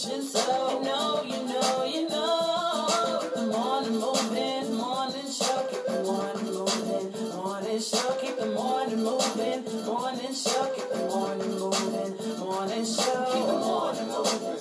vibration. So you know, you know, you know. The morning moving, morning show. Keep the morning moving, morning show. Keep the morning moving, morning show. Keep the morning moving, morning show. Keep the morning moving.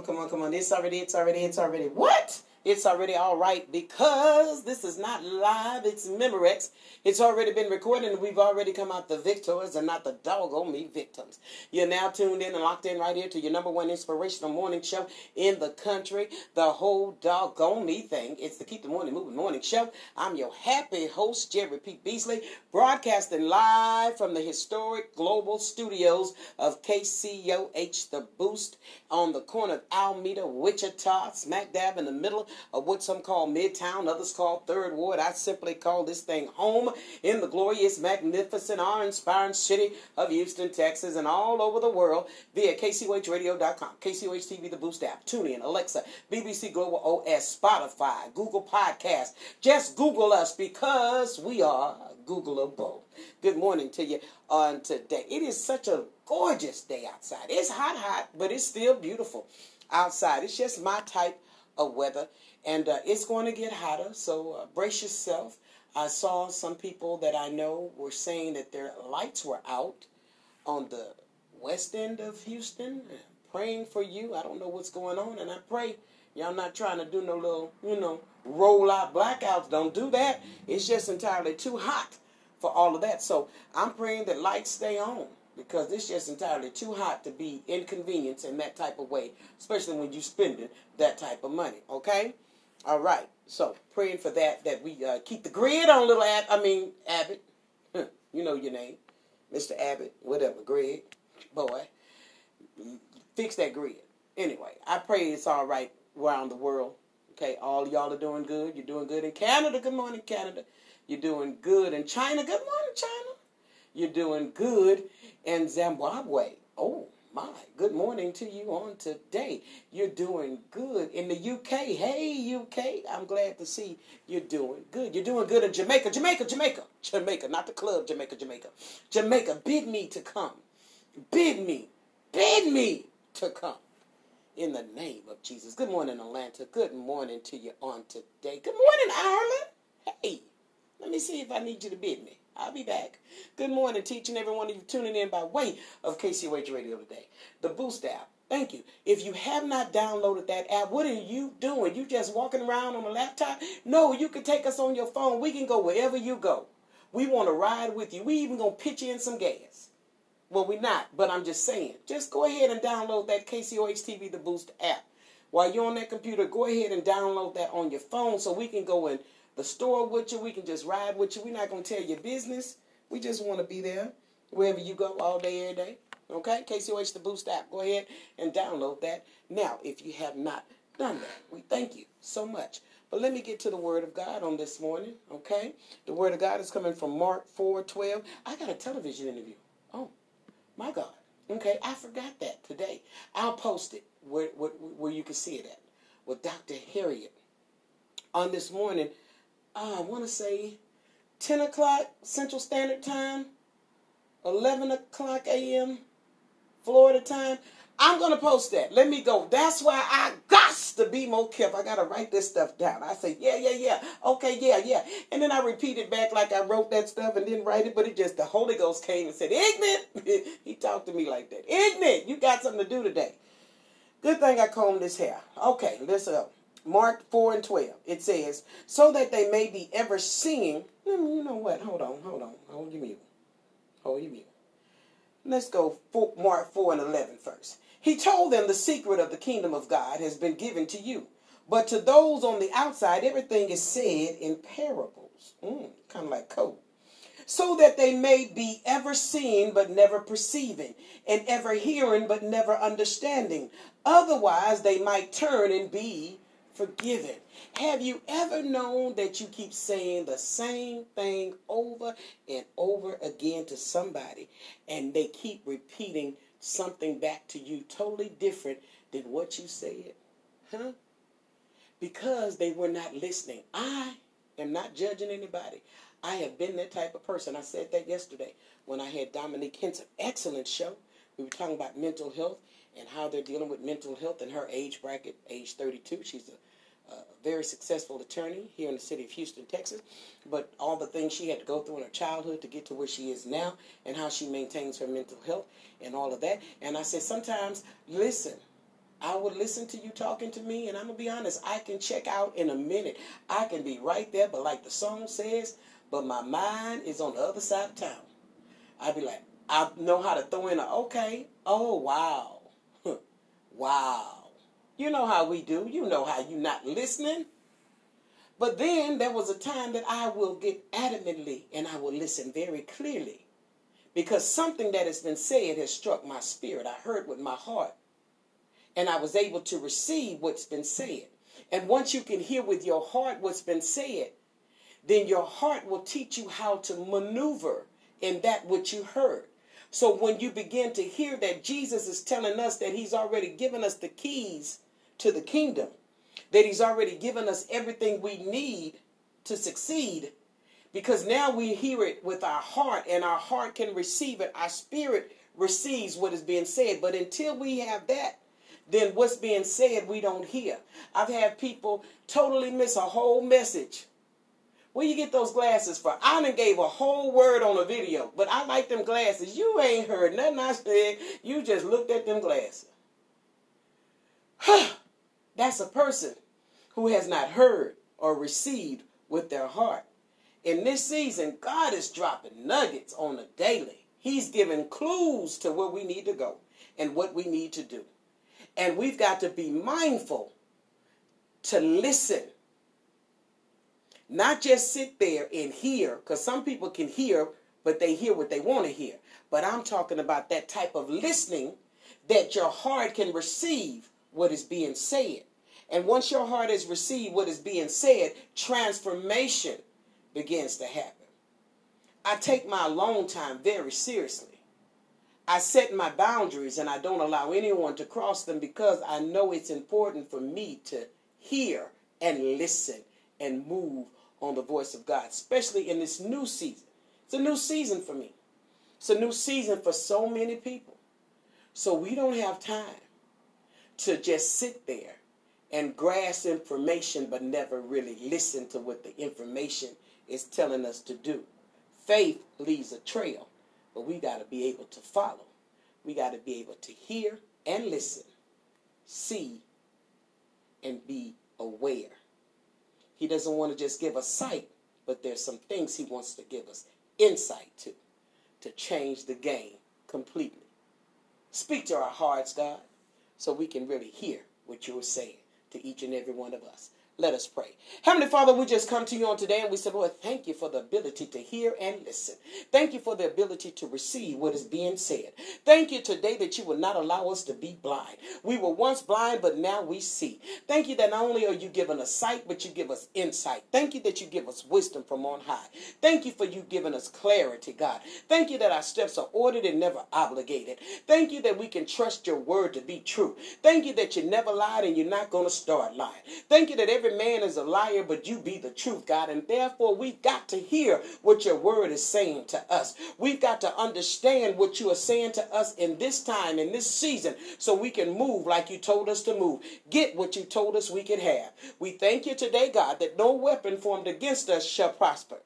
On, come on, come on. It's already, it's already, it's already. What? It's already all right because this is not live. It's Memorex. It's already been recorded and we've already come out the victors and not the doggone me victims. You're now tuned in and locked in right here to your number one inspirational morning show in the country. The whole doggone me thing. It's the Keep the Morning Moving Morning Show. I'm your happy host, Jerry P. Beasley, broadcasting live from the historic global studios of KCOH The Boost on the corner of Almeda, Wichita, smack dab in the middle of what some call Midtown, others call Third Ward. I simply call this thing home in the glorious, magnificent, awe-inspiring city of Houston, Texas, and all over the world via KCOHradio.com, KCOH TV, the Boost app, TuneIn, Alexa, BBC Global OS, Spotify, Google Podcast. Just Google us because we are Googleable. Good morning to you on today. It is such a gorgeous day outside. It's hot, hot, but it's still beautiful outside. It's just my type of weather, and uh, it's going to get hotter. So uh, brace yourself. I saw some people that I know were saying that their lights were out on the west end of Houston. Praying for you. I don't know what's going on, and I pray y'all not trying to do no little, you know, roll out blackouts. Don't do that. It's just entirely too hot for all of that. So I'm praying that lights stay on because it's just entirely too hot to be inconvenienced in that type of way, especially when you're spending that type of money. Okay? All right. So praying for that, that we uh, keep the grid on little Ab- I mean Abbott. You know your name, Mr. Abbott, whatever, Greg, boy. Fix that grid. Anyway, I pray it's all right around the world. Okay, all y'all are doing good. You're doing good in Canada. Good morning, Canada. You're doing good in China. Good morning, China. You're doing good in Zimbabwe. Oh my, good morning to you on today. You're doing good in the UK. Hey, UK, I'm glad to see you're doing good. You're doing good in Jamaica. Jamaica, Jamaica, Jamaica, not the club, Jamaica, Jamaica. Jamaica, bid me to come. Bid me, bid me to come in the name of Jesus. Good morning, Atlanta. Good morning to you on today. Good morning, Ireland. Hey, let me see if I need you to bid me. I'll be back. Good morning, teaching every one of you tuning in by way of KCOH Radio today. The Boost app. Thank you. If you have not downloaded that app, what are you doing? You just walking around on a laptop? No, you can take us on your phone. We can go wherever you go. We want to ride with you. We even gonna pitch in some gas. Well, we're not, but I'm just saying. Just go ahead and download that KCOH TV The Boost app. While you're on that computer, go ahead and download that on your phone so we can go in the store with you. We can just ride with you. We're not going to tell your business. We just want to be there wherever you go all day, every day. Okay? KCOH The Boost app. Go ahead and download that now if you have not done that. We thank you so much. But let me get to the Word of God on this morning. Okay? The Word of God is coming from Mark 4 12. I got a television interview. Oh, my God. Okay, I forgot that today. I'll post it where, where, where you can see it at with Dr. Harriet on this morning. Uh, I want to say 10 o'clock Central Standard Time, 11 o'clock a.m. Florida time. I'm going to post that. Let me go. That's why I got to be more careful. I got to write this stuff down. I say, yeah, yeah, yeah. Okay, yeah, yeah. And then I repeat it back like I wrote that stuff and didn't write it, but it just, the Holy Ghost came and said, Ignorant. he talked to me like that. Ignorant, you got something to do today. Good thing I combed this hair. Okay, listen up. Mark 4 and 12. It says, so that they may be ever seeing. You know what? Hold on, hold on. Hold your mute. Hold your mute. Let's go Mark 4 and 11 first. He told them the secret of the kingdom of God has been given to you. But to those on the outside, everything is said in parables. Mm, kind of like code. So that they may be ever seeing but never perceiving, and ever hearing but never understanding. Otherwise, they might turn and be forgiven. Have you ever known that you keep saying the same thing over and over again to somebody, and they keep repeating something back to you totally different than what you said? Huh? Because they were not listening. I am not judging anybody. I have been that type of person. I said that yesterday when I had Dominique Henson. Excellent show. We were talking about mental health and how they're dealing with mental health in her age bracket, age 32. She's a, a very successful attorney here in the city of Houston, Texas. But all the things she had to go through in her childhood to get to where she is now and how she maintains her mental health and all of that. And I said, sometimes, listen, I would listen to you talking to me, and I'm gonna be honest, I can check out in a minute. I can be right there, but like the song says, but my mind is on the other side of town. I'd be like, I know how to throw in a okay, oh wow, wow. You know how we do. You know how you not listening. But then there was a time that I will get adamantly and I will listen very clearly. Because something that has been said has struck my spirit. I heard with my heart and I was able to receive what's been said. And once you can hear with your heart what's been said, then your heart will teach you how to maneuver in that which you heard. So when you begin to hear that Jesus is telling us that he's already given us the keys to the kingdom, that he's already given us everything we need to succeed, because now we hear it with our heart and our heart can receive it. Our spirit receives what is being said. But until we have that, then what's being said we don't hear. I've had people totally miss a whole message. Where you get those glasses for? I done gave a whole word on a video, but I like them glasses. You ain't heard nothing I said. You just looked at them glasses. That's a person who has not heard or received with their heart. In this season, God is dropping nuggets on a daily. He's giving clues to where we need to go and what we need to do. And we've got to be mindful to listen. Not just sit there and hear, because some people can hear, but they hear what they want to hear. But I'm talking about that type of listening that your heart can receive what is being said. And once your heart has received what is being said, transformation begins to happen. I take my alone time very seriously. I set my boundaries and I don't allow anyone to cross them because I know it's important for me to hear and listen and move on the voice of God, especially in this new season. It's a new season for me. It's a new season for so many people. So we don't have time to just sit there and grasp information but never really listen to what the information is telling us to do. Faith leaves a trail, but we got to be able to follow. We got to be able to hear and listen, see, and be aware. He doesn't want to just give us sight, but there's some things he wants to give us insight to, to change the game completely. Speak to our hearts, God, so we can really hear what you are saying to each and every one of us. Let us pray. Heavenly Father, we just come to you on today and we say, Lord, thank you for the ability to hear and listen. Thank you for the ability to receive what is being said. Thank you today that you will not allow us to be blind. We were once blind, but now we see. Thank you that not only are you giving us sight, but you give us insight. Thank you that you give us wisdom from on high. Thank you for you giving us clarity, God. Thank you that our steps are ordered and never obligated. Thank you that we can trust your word to be true. Thank you that you never lied and you're not going to start lying. Thank you that every man is a liar, but you be the truth, God. And therefore, we've got to hear what your word is saying to us. We've got to understand what you are saying to us in this time, in this season, so we can move like you told us to move. Get what you told us we could have. We thank you today, God, that no weapon formed against us shall prosper.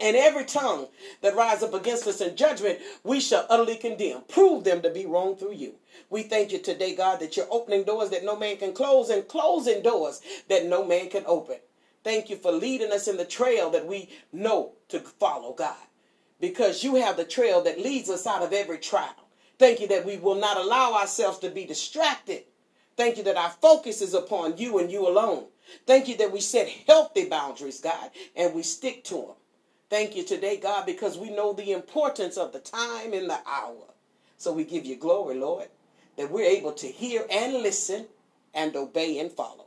And every tongue that rise up against us in judgment, we shall utterly condemn. Prove them to be wrong through you. We thank you today, God, that you're opening doors that no man can close and closing doors that no man can open. Thank you for leading us in the trail that we know to follow, God, because you have the trail that leads us out of every trial. Thank you that we will not allow ourselves to be distracted. Thank you that our focus is upon you and you alone. Thank you that we set healthy boundaries, God, and we stick to them. Thank you today, God, because we know the importance of the time and the hour. So we give you glory, Lord, that we're able to hear and listen and obey and follow.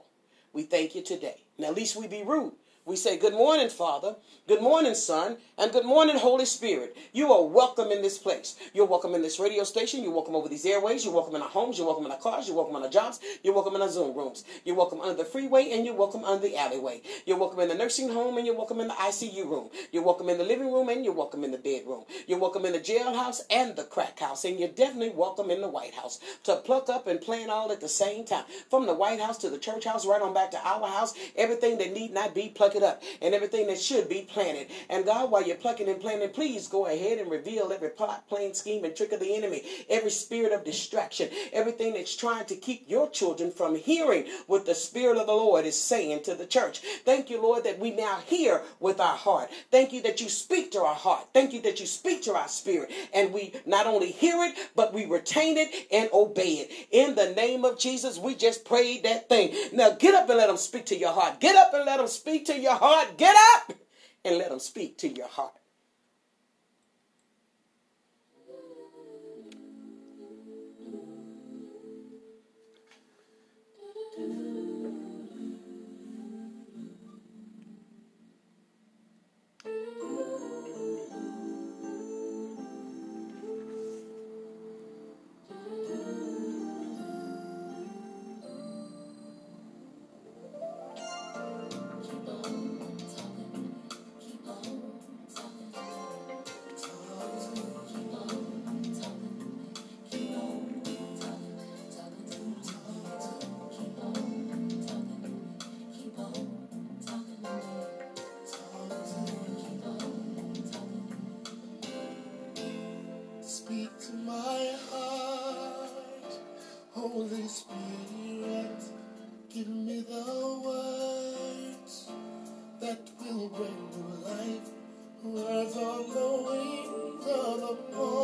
We thank you today. Now, at least we be rude. We say, Good morning, Father. Good morning, Son. And good morning, Holy Spirit. You are welcome in this place. You're welcome in this radio station. You're welcome over these airways. You're welcome in our homes. You're welcome in our cars. You're welcome in our jobs. You're welcome in our Zoom rooms. You're welcome under the freeway and you're welcome under the alleyway. You're welcome in the nursing home and you're welcome in the ICU room. You're welcome in the living room and you're welcome in the bedroom. You're welcome in the jailhouse and the crack house. And you're definitely welcome in the White House to pluck up and plan all at the same time. From the White House to the church house, right on back to our house, everything that need not be, pluck it up. And everything that should be planted. And God, while you're plucking and planting, please go ahead and reveal every plot, plan, scheme, and trick of the enemy, every spirit of distraction, everything that's trying to keep your children from hearing what the Spirit of the Lord is saying to the church. Thank you, Lord, that we now hear with our heart. Thank you that you speak to our heart. Thank you that you speak to our spirit. And we not only hear it, but we retain it and obey it. In the name of Jesus, we just prayed that thing. Now get up and let them speak to your heart. Get up and let them speak to your heart. Get up and let them speak to your heart. on the wings of the morning.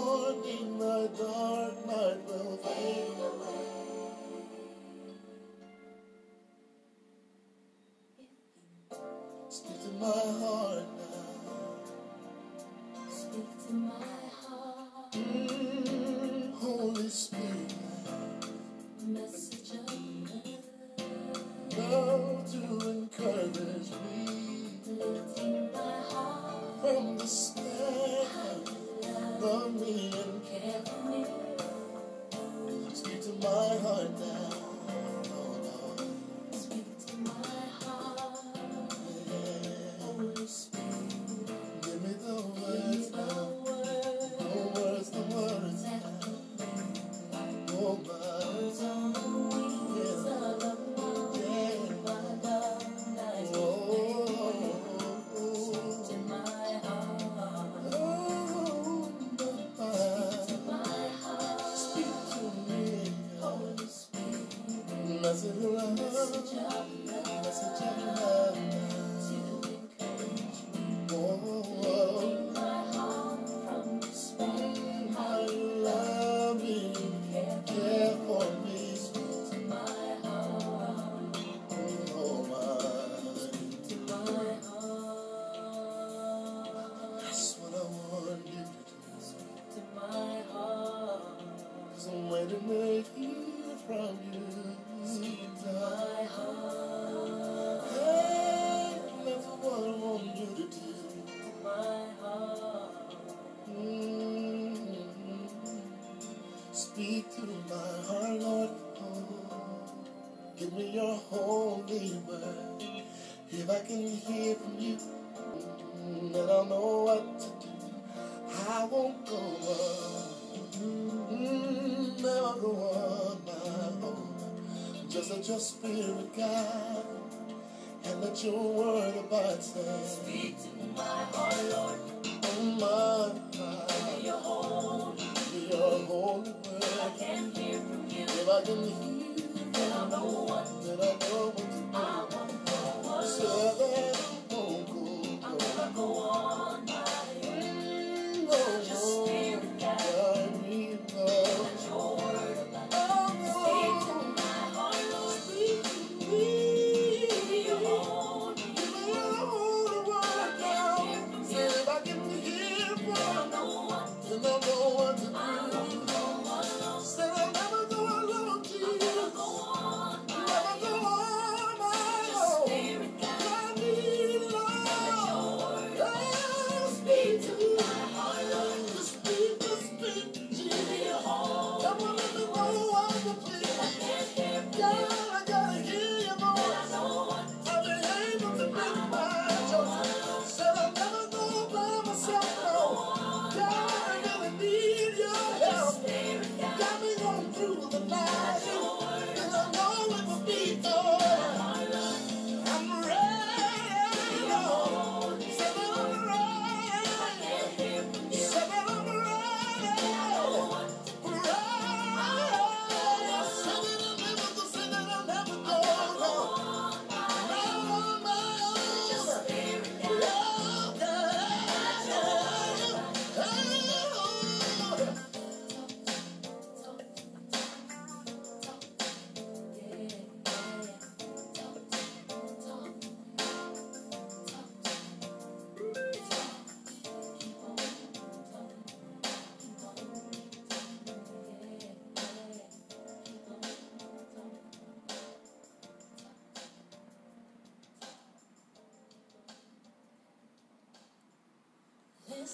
Lord. Speak to my heart, Lord. Give me your holy word. If I can hear from you, then I'll know what to do. I won't go on, mm, never go on my own. Just let your spirit guide and let your word abide. Speak to my heart, Lord. Oh my, my. Give me your holy. Give your holy bugging me. And I know what to do. this.